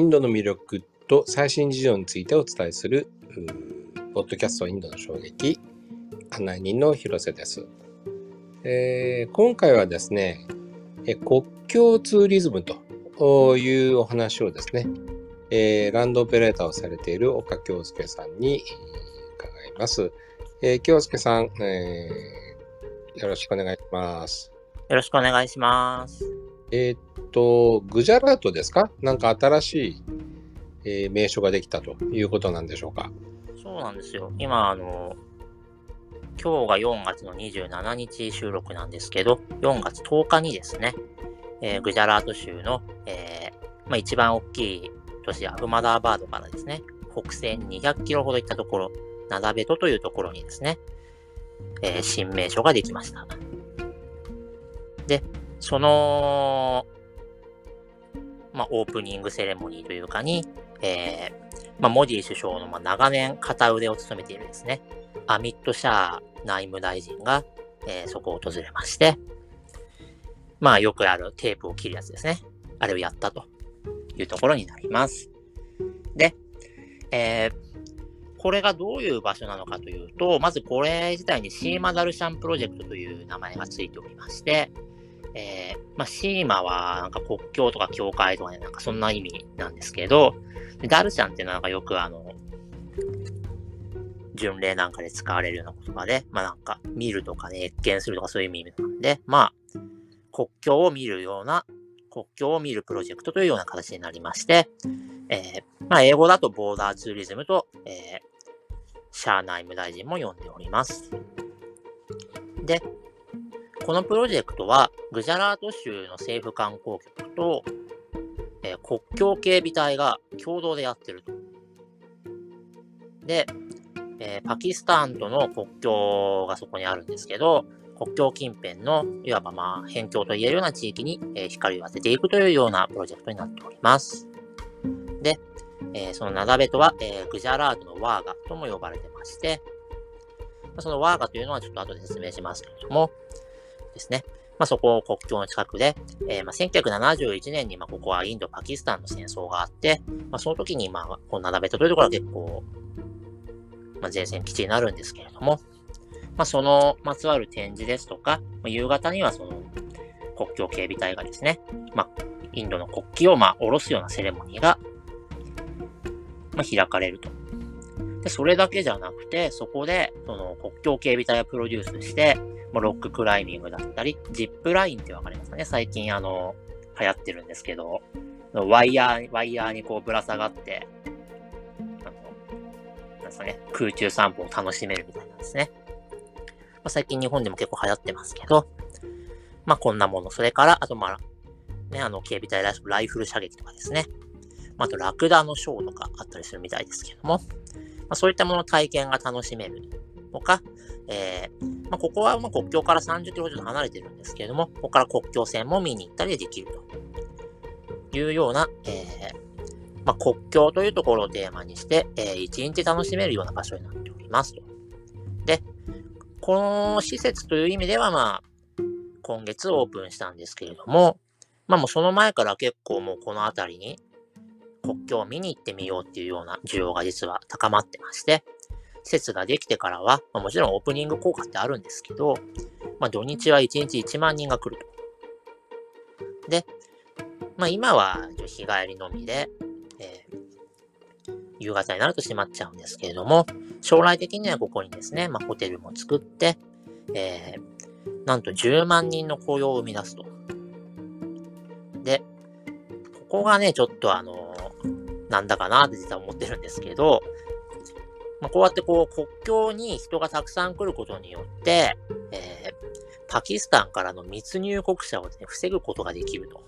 インドの魅力と最新事情についてお伝えする、ポッドキャストインドの衝撃、案内人の広瀬です。えー、今回はですね、え国境ツーリズムというお話をですね、えー、ランドオペレーターをされている岡京介さんに伺います。えー、京介さん、えー、よろしくお願いします。よろしくお願いします。えー、っと、グジャラートですか？なんか新しい、えー、名所ができたということなんでしょうか？そうなんですよ。今、あの、今日が4月の27日収録なんですけど、4月10日にですね、えー、グジャラート州の、えー、まあ、一番大きい都市アフマダーバードからですね、北西に200キロほど行ったところ、ナダベトというところにですね、えー、新名所ができました。で、その、まあ、オープニングセレモニーというかに、えー、まあ、モディ首相のまあ長年片腕を務めているですね、アミット・シャー内務大臣が、えー、そこを訪れまして、まあ、よくあるテープを切るやつですね。あれをやったというところになります。で、えー、これがどういう場所なのかというと、まずこれ自体にシーマダルシャンプロジェクトという名前がついておりまして、えー、まあ、シーマはなんか国境とか境界とかね、なんかそんな意味なんですけど、ダルシャンっていうのはなんかよくあの、巡礼なんかで使われるような言葉で、まあなんか見るとかね、越見するとかそういう意味なんで、まあ、国境を見るような、国境を見るプロジェクトというような形になりまして、えー、まあ英語だとボーダーツーリズムと、えー、シャー内務大臣も呼んでおります。で、このプロジェクトは、グジャラート州の政府観光局と、えー、国境警備隊が共同でやってると。で、えー、パキスタンとの国境がそこにあるんですけど、国境近辺の、いわばまあ、辺境と言えるような地域に、えー、光を当てていくというようなプロジェクトになっております。で、えー、そのナダベトは、えー、グジャラートのワーガとも呼ばれてまして、そのワーガというのはちょっと後で説明しますけれども、ですね。まあ、そこを国境の近くで、えー、まあ、1971年に、まあ、ここはインド、パキスタンの戦争があって、まあ、その時に、まあ、このナダベトというところは結構、まあ、前線基地になるんですけれども、まあ、そのまつわる展示ですとか、まあ、夕方にはその国境警備隊がですね、まあ、インドの国旗をまあ下ろすようなセレモニーが、まあ、開かれると。で、それだけじゃなくて、そこで、その国境警備隊をプロデュースして、ロッククライミングだったり、ジップラインってわかりますかね？最近あの、流行ってるんですけど、ワイヤー、ワイヤーにこうぶら下がって、あの、なんですかね、空中散歩を楽しめるみたいなんですね。まあ、最近日本でも結構流行ってますけど、まあこんなもの。それから、あとまあ、ね、あの、警備隊ライフル射撃とかですね。まあ、あとラクダのショーとかあったりするみたいですけども、まあ、そういったもの体験が楽しめるとか、えー、まあ、ここはま国境から30キロほど離れてるんですけれども、ここから国境線も見に行ったりできるというような、えー、まあ、国境というところをテーマにして、えー、一日楽しめるような場所になっておりますと。で、この施設という意味では、まあ、今月オープンしたんですけれども、まあもうその前から結構もうこの辺りに国境を見に行ってみようっていうような需要が実は高まってまして、施設ができてからは、まあ、もちろんオープニング効果ってあるんですけど、まあ、土日は1日1万人が来ると。で、まあ、今は日帰りのみで、えー、夕方になると閉まっちゃうんですけれども、将来的にはここにですね、まあ、ホテルも作って、えー、なんと10万人の雇用を生み出すと。ここがね、ちょっとあの、なんだかなって実は思ってるんですけど、まあ、こうやってこう国境に人がたくさん来ることによって、えー、パキスタンからの密入国者を、ね、防ぐことができると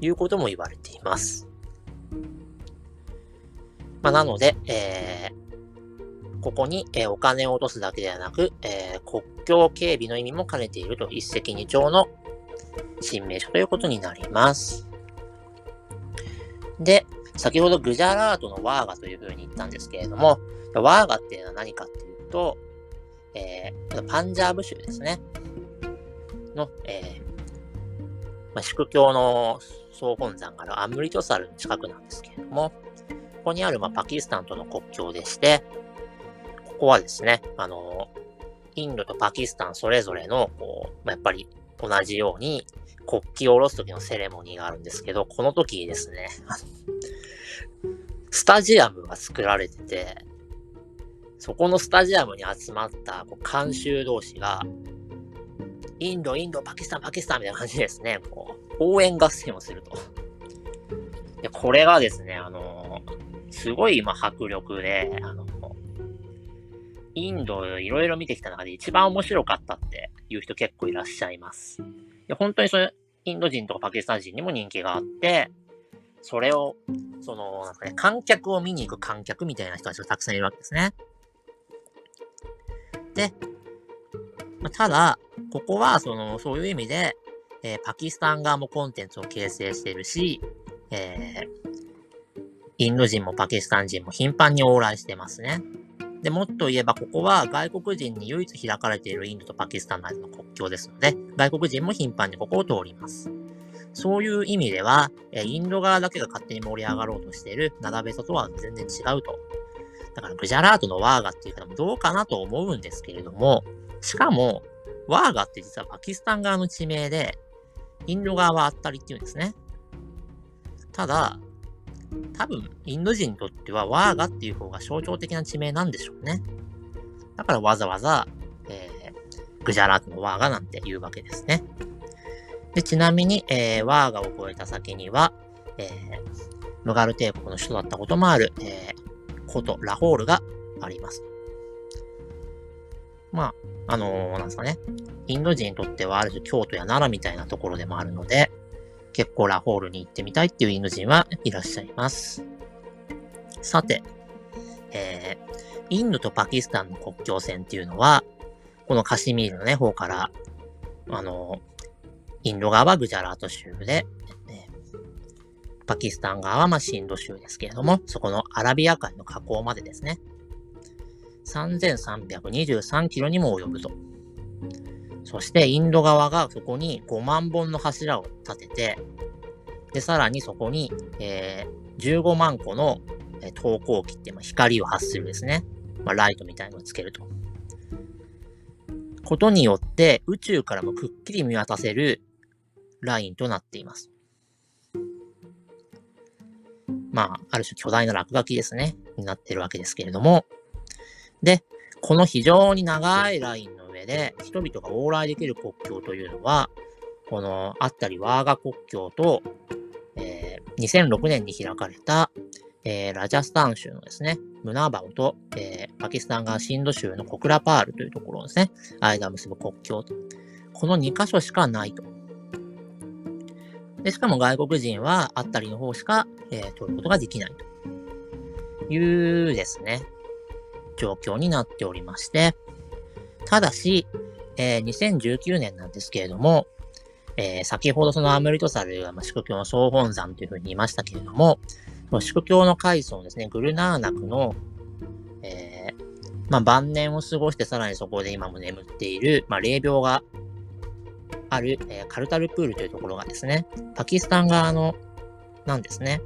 いうことも言われています。まあ、なので、えー、ここに、えー、お金を落とすだけではなく、えー、国境警備の意味も兼ねていると一石二鳥の新名所ということになります。で、先ほどグジャラートのワーガという風に言ったんですけれども、ワーガっていうのは何かっていうと、えー、パンジャーブ州ですね。の、えー、まあ、宿教の総本山があるアムリトサルの近くなんですけれども、ここにある、まあ、パキスタンとの国境でして、ここはですね、あの、インドとパキスタンそれぞれの、こう、まあ、やっぱり同じように国旗を下ろす時のセレモニーがあるんですけど、この時にですね、スタジアムが作られてて、そこのスタジアムに集まったこう監修同士が、インド、インド、パキスタン、パキスタンみたいな感じですね、こう、応援合戦をすると。で、これがですね、あのすごい今迫力で、あのインドいろいろ見てきた中で一番面白かったっていう人結構いらっしゃいます。で本当にそれ、インド人とかパキスタン人にも人気があって、それを、その、なんかね、観客を見に行く観客みたいな人たちがたくさんいるわけですね。で、ま、ただ、ここは、その、そういう意味で、えー、パキスタン側もコンテンツを形成してるし、えー、インド人もパキスタン人も頻繁に往来してますね。で、もっと言えば、ここは外国人に唯一開かれているインドとパキスタンの間の国境ですので、外国人も頻繁にここを通ります。そういう意味では、インド側だけが勝手に盛り上がろうとしているナダベソとは全然違うと。だから、グジャラートのワーガっていうのもどうかなと思うんですけれども、しかも、ワーガって実はパキスタン側の地名で、インド側はあったりっていうんですね。ただ、多分、インド人にとってはワーガっていう方が象徴的な地名なんでしょうね。だからわざわざ、えー、グジャラートのワーガなんて言うわけですね。でちなみに、えー、ワーガを越えた先には、えー、ムガル帝国の首都だったこともある、えー、古都ラホールがあります。まあ、あのー、なんですかね。インド人にとってはある種京都や奈良みたいなところでもあるので、結構ラホールに行ってみたいっていうインド人はいらっしゃいます。さて、えー、インドとパキスタンの国境線っていうのは、このカシミールのね、方から、あの、インド側はグジャラート州で、えー、パキスタン側はまシンド州ですけれども、そこのアラビア海の河口までですね、3323キロにも及ぶと。そしてインド側がそこに5万本の柱を立てて、で、さらにそこに、えー、15万個の、投光器って、まあ、光を発するですね。まあ、ライトみたいのをつけると。ことによって宇宙からもくっきり見渡せるラインとなっています。まあ、ある種巨大な落書きですね。になってるわけですけれども。で、この非常に長いラインので人々が往来できる国境というのは、このあったりワーガ国境と、えー、2006年に開かれた、えー、ラジャスタン州のですね、ムナーバオと、えー、パキスタン側シンド州のコクラパールというところですね、間を結ぶ国境と。この2箇所しかないと。で、しかも外国人はあったりの方しか、えー、取ることができないというですね、状況になっておりまして、ただし、えー、2019年なんですけれども、えー、先ほどそのアムリトサルが、まあ、祝教の総本山というふうに言いましたけれども、その祝教の階層ですね、グルナーナクの、えー、まあ、晩年を過ごしてさらにそこで今も眠っている、まあ、霊廟がある、えー、カルタルプールというところがですね、パキスタン側の、なんですね。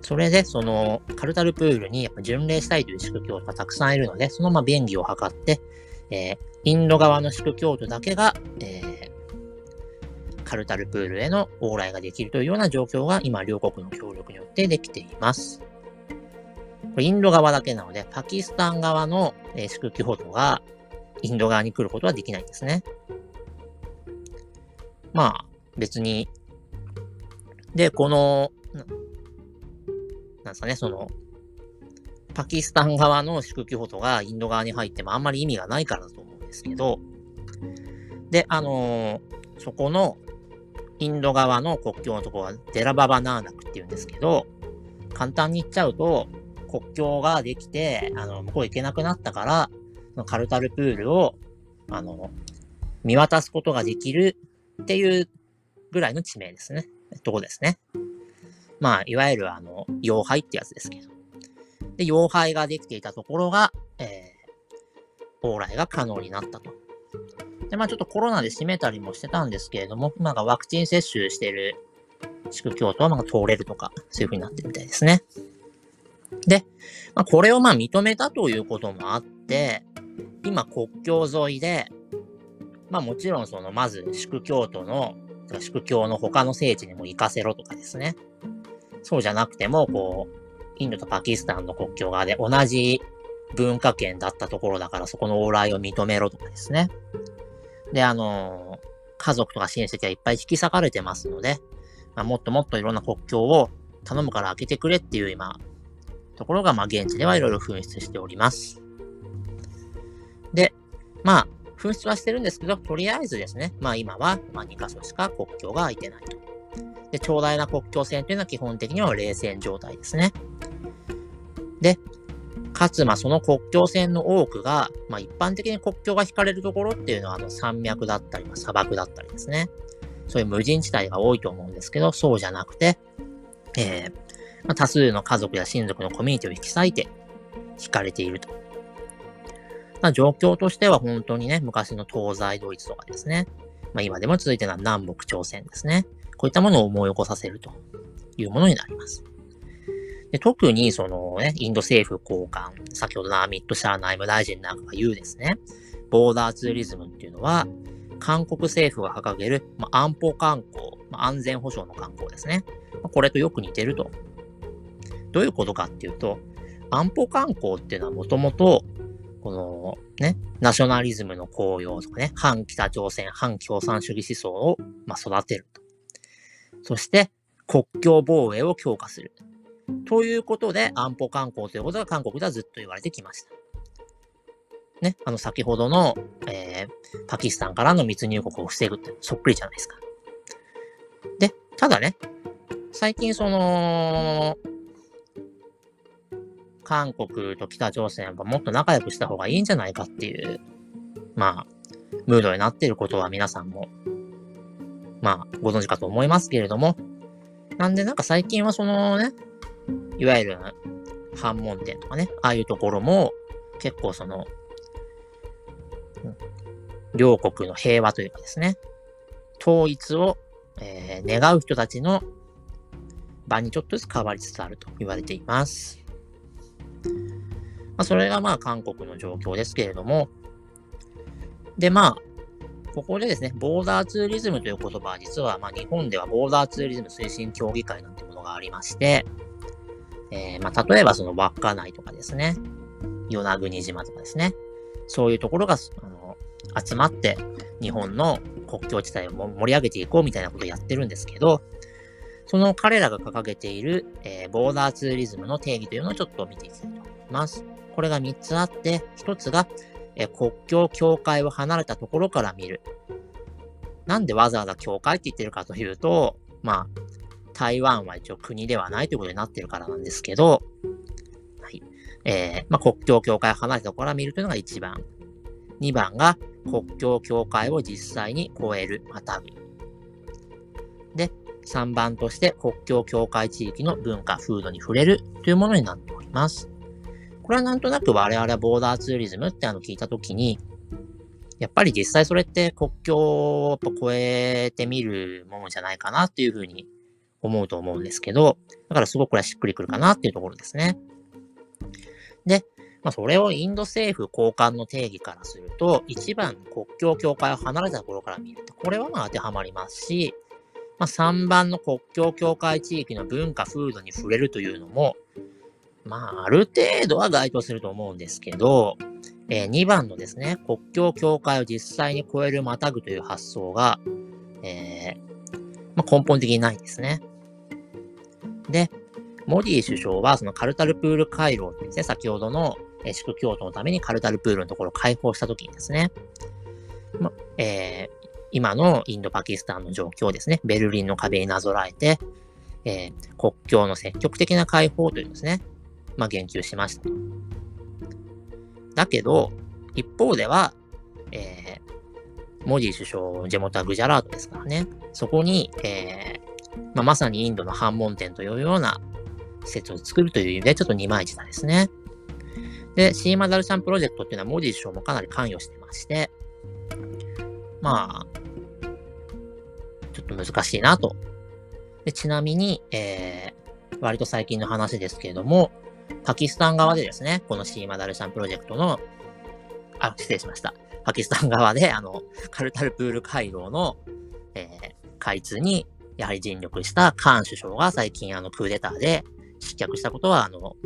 それで、その、カルタルプールにやっぱ巡礼したいという祝教がたくさんいるので、そのまま便宜を図って、えー、インド側の祝教徒だけが、えー、カルタルプールへの往来ができるというような状況が今、両国の協力によってできています。これインド側だけなので、パキスタン側の、えー、祝教徒がインド側に来ることはできないんですね。まあ、別に。で、この、なんですかね、その、パキスタン側の祝記フォトがインド側に入ってもあんまり意味がないからだと思うんですけど、で、あのー、そこのインド側の国境のところはデラババナーナクっていうんですけど、簡単に言っちゃうと、国境ができて、あの、向こう行けなくなったから、カルタルプールを、あの、見渡すことができるっていうぐらいの地名ですね。とこですね。まあ、いわゆるあの、妖廃ってやつですけど。で、妖廃ができていたところが、えー、往来が可能になったと。で、まあちょっとコロナで閉めたりもしてたんですけれども、今がワクチン接種してる宿教徒はまあ通れるとか、そういう風になってるみたいですね。で、まあ、これをまあ認めたということもあって、今国境沿いで、まあもちろんその、まず宿教徒の、宿教の他の聖地にも行かせろとかですね。そうじゃなくても、こう、インドとパキスタンの国境側で同じ文化圏だったところだからそこの往来を認めろとかですね。で、あの、家族とか親戚がいっぱい引き裂かれてますので、まあ、もっともっといろんな国境を頼むから開けてくれっていう今、ところが、まあ、現地ではいろいろ紛失しております。で、まあ、紛失はしてるんですけど、とりあえずですね、まあ今は、まあ2カ所しか国境が空いてないと。で、長大な国境線というのは基本的には冷戦状態ですね。で、かつ、まその国境線の多くが、まあ一般的に国境が引かれるところっていうのは、あの山脈だったり、砂漠だったりですね。そういう無人地帯が多いと思うんですけど、そうじゃなくて、えー、まあ、多数の家族や親族のコミュニティを引き裂いて引かれていると。まあ、状況としては本当にね、昔の東西ドイツとかですね。まあ、今でも続いてるのは南北朝鮮ですね。こういったものを思い起こさせるというものになります。で特に、そのね、インド政府高官、先ほどのアミット・シャー内務大臣なんかが言うですね、ボーダーツーリズムっていうのは、韓国政府が掲げる、ま、安保観光、ま、安全保障の観光ですね。ま、これとよく似てるとどういうことかっていうと、安保観光っていうのはもともと、このね、ナショナリズムの効用とかね、反北朝鮮、反共産主義思想を、ま、育てると。そして、国境防衛を強化する。ということで、安保観光ということが韓国ではずっと言われてきました。ね、あの、先ほどの、えー、パキスタンからの密入国を防ぐってそっくりじゃないですか。で、ただね、最近その、韓国と北朝鮮はもっと仲良くした方がいいんじゃないかっていう、まあ、ムードになっていることは皆さんも、まあ、ご存知かと思いますけれども、なんでなんか最近はそのね、いわゆる反問店とかね、ああいうところも結構その、両国の平和というかですね、統一を、えー、願う人たちの場にちょっとずつ変わりつつあると言われています。まあ、それがまあ韓国の状況ですけれども、でまあ、ここでですね、ボーダーツーリズムという言葉は実はまあ日本ではボーダーツーリズム推進協議会なんてものがありまして、えー、まあ例えばその稚内とかですね、与那国島とかですね、そういうところがあの集まって日本の国境地帯を盛り上げていこうみたいなことをやってるんですけど、その彼らが掲げている、えー、ボーダーツーリズムの定義というのをちょっと見ていきたいと思います。これが3つあって、1つが、えー、国境境界を離れたところから見る。なんでわざわざ境界って言ってるかというと、まあ、台湾は一応国ではないということになってるからなんですけど、はい。えー、まあ、国境境界を離れたところから見るというのが1番。2番が国境境界を実際に越える、またぐ。で、3番として国境境界地域の文化、風土に触れるというものになっております。これはなんとなく我々はボーダーツーリズムってあの聞いたときに、やっぱり実際それって国境を越えてみるものじゃないかなっていうふうに思うと思うんですけど、だからすごくこれはしっくりくるかなっていうところですね。で、まあ、それをインド政府高官の定義からすると、一番国境境界を離れたところから見ると、これはまあ当てはまりますし、まあ、3番の国境境界地域の文化、風土に触れるというのも、まあ、ある程度は該当すると思うんですけど、えー、2番のですね、国境境界を実際に越えるまたぐという発想が、えー、まあ、根本的にないんですね。で、モディ首相はそのカルタルプール回廊ですね、先ほどの、えー、宿教徒のためにカルタルプールのところを開放したときにですね、ま、えー、今のインド・パキスタンの状況ですね、ベルリンの壁になぞらえて、えー、国境の積極的な解放というですね、まあ、言及しました。だけど、一方では、えー、モディ首相、地元はグジャラートですからね、そこに、えーまあ、まさにインドの反問店というような施設を作るという意味で、ちょっと二枚舌ですね。で、シーマダルシャンプロジェクトっていうのはモディ首相もかなり関与してまして、まあ、ちょっと難しいなとでちなみに、えー、割と最近の話ですけれども、パキスタン側でですね、このシーマダルシャンプロジェクトの、あ、失礼しました。パキスタン側で、あの、カルタルプール回廊の、えー、開通に、やはり尽力したカーン首相が最近、あの、クーデターで失脚したことは、あの、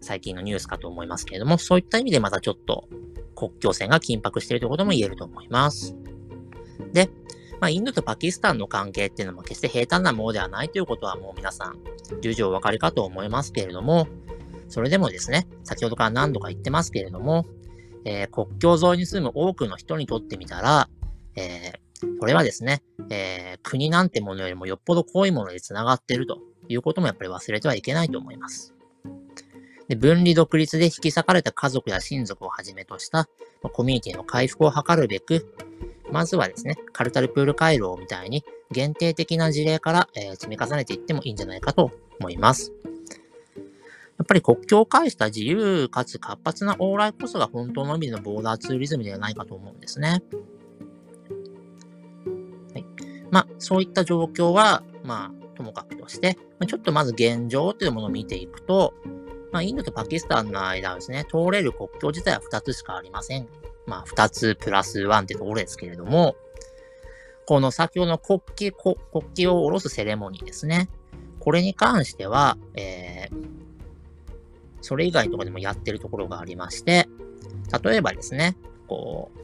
最近のニュースかと思いますけれども、そういった意味でまたちょっと国境線が緊迫しているということも言えると思います。で、まあ、インドとパキスタンの関係っていうのも決して平坦なものではないということはもう皆さん、重々お分かりかと思いますけれども、それでもですね、先ほどから何度か言ってますけれども、えー、国境沿いに住む多くの人にとってみたら、えー、これはですね、えー、国なんてものよりもよっぽど濃いもので繋がっているということもやっぱり忘れてはいけないと思います。で分離独立で引き裂かれた家族や親族をはじめとしたコミュニティの回復を図るべく、まずはですね、カルタルプール回廊みたいに限定的な事例から、えー、積み重ねていってもいいんじゃないかと思います。やっぱり国境を介した自由かつ活発な往来こそが本当の意味でのボーダーツーリズムではないかと思うんですね。まあ、そういった状況は、まあ、ともかくとして、ちょっとまず現状というものを見ていくと、まあ、インドとパキスタンの間はですね、通れる国境自体は2つしかありません。まあ、2つプラス1ってところですけれども、この先ほどの国旗、国旗を下ろすセレモニーですね。これに関しては、えー、それ以外ところでもやってるところがありまして、例えばですね、こう、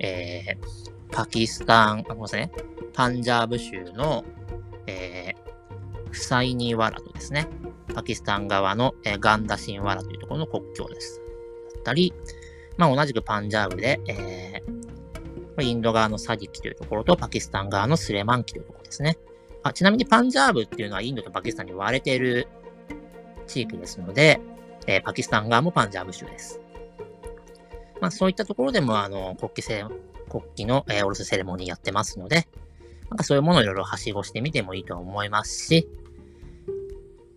えー、パキスタン、あ、ごめんなさいね、パンジャーブ州の、えー、フサイニーワラとですね、パキスタン側の、えー、ガンダシンワラというところの国境です。だったり、まあ、同じくパンジャーブで、えー、インド側のサディキというところとパキスタン側のスレマンキというところですね。あちなみにパンジャーブっていうのはインドとパキスタンに割れている地域ですので、えー、パキスタン側もパンジャーブ州です。まあ、そういったところでも、あの、国旗せ国旗の、えー、おろすセレモニーやってますので、なんかそういうものをいろいろはしごしてみてもいいと思いますし、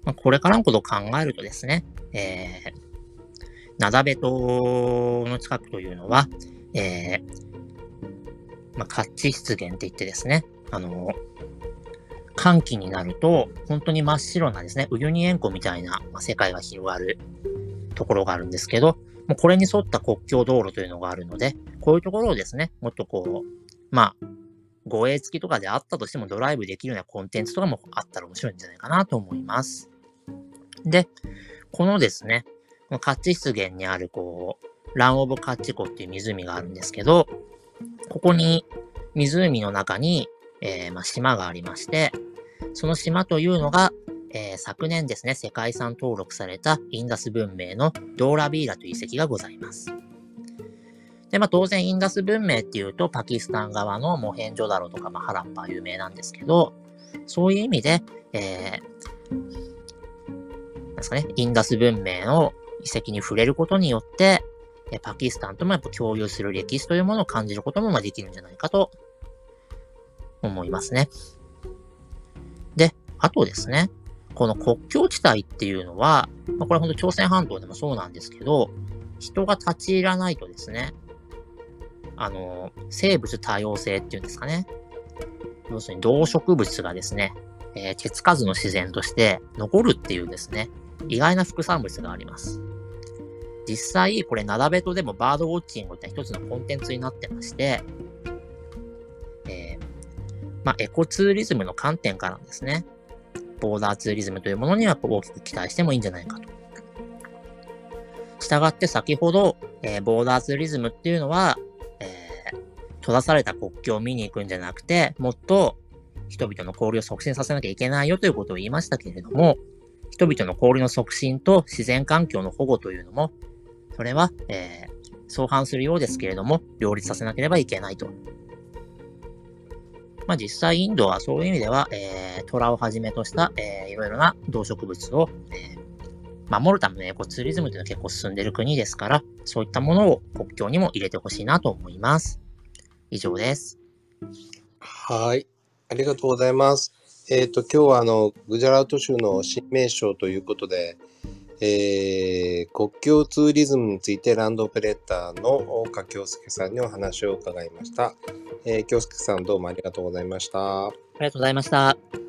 まあ、これからのことを考えるとですね、えー、ナダベ島の近くというのは、えー、まあ、活地湿原って言ってですね、あの、寒気になると、本当に真っ白なですね、ウユニ塩湖みたいな、世界が広がるところがあるんですけど、もうこれに沿った国境道路というのがあるので、こういうところをですね、もっとこう、まあ、護衛付きとかであったとしてもドライブできるようなコンテンツとかもあったら面白いんじゃないかなと思います。で、このですね、カッチ湿原にある、こう、ランオブカッチ湖っていう湖があるんですけど、ここに、湖の中に、えー、まあ、島がありまして、その島というのが、えー、昨年ですね、世界遺産登録されたインダス文明のドーラビーラという遺跡がございます。で、まあ当然インダス文明っていうとパキスタン側のモヘンジョダロとか、まあ、ハラッパ有名なんですけど、そういう意味で、えー、なんですかね、インダス文明の遺跡に触れることによって、パキスタンともやっぱ共有する歴史というものを感じることもまできるんじゃないかと思いますね。で、あとですね、この国境地帯っていうのは、まあ、これ本当朝鮮半島でもそうなんですけど、人が立ち入らないとですね、あの、生物多様性っていうんですかね。要するに動植物がですね、えー、手つかずの自然として残るっていうですね、意外な副産物があります。実際、これ、ナダベトでもバードウォッチングって一つのコンテンツになってまして、えー、まあ、エコツーリズムの観点からですね、ボーダーツーリズムというものには大きく期待してもいいんじゃないかと。したがって先ほど、えー、ボーダーツーリズムっていうのは、えー、閉ざされた国境を見に行くんじゃなくて、もっと人々の交流を促進させなきゃいけないよということを言いましたけれども、人々の交流の促進と自然環境の保護というのも、それは、えー、相反するようですけれども、両立させなければいけないと。まあ、実際インドはそういう意味では、えー、虎をはじめとした、えー、いろいろな動植物を、えー、守るためのエコツーリズムというのは結構進んでいる国ですから、そういったものを国境にも入れてほしいなと思います。以上です。はい。ありがとうございます。えっ、ー、と、今日はあの、グジャラート州の新名称ということで、えー、国境ツーリズムについてランドオペレーターの岡京介さんにお話を伺いました。えー、京介さんどうもありがとうございました。ありがとうございました。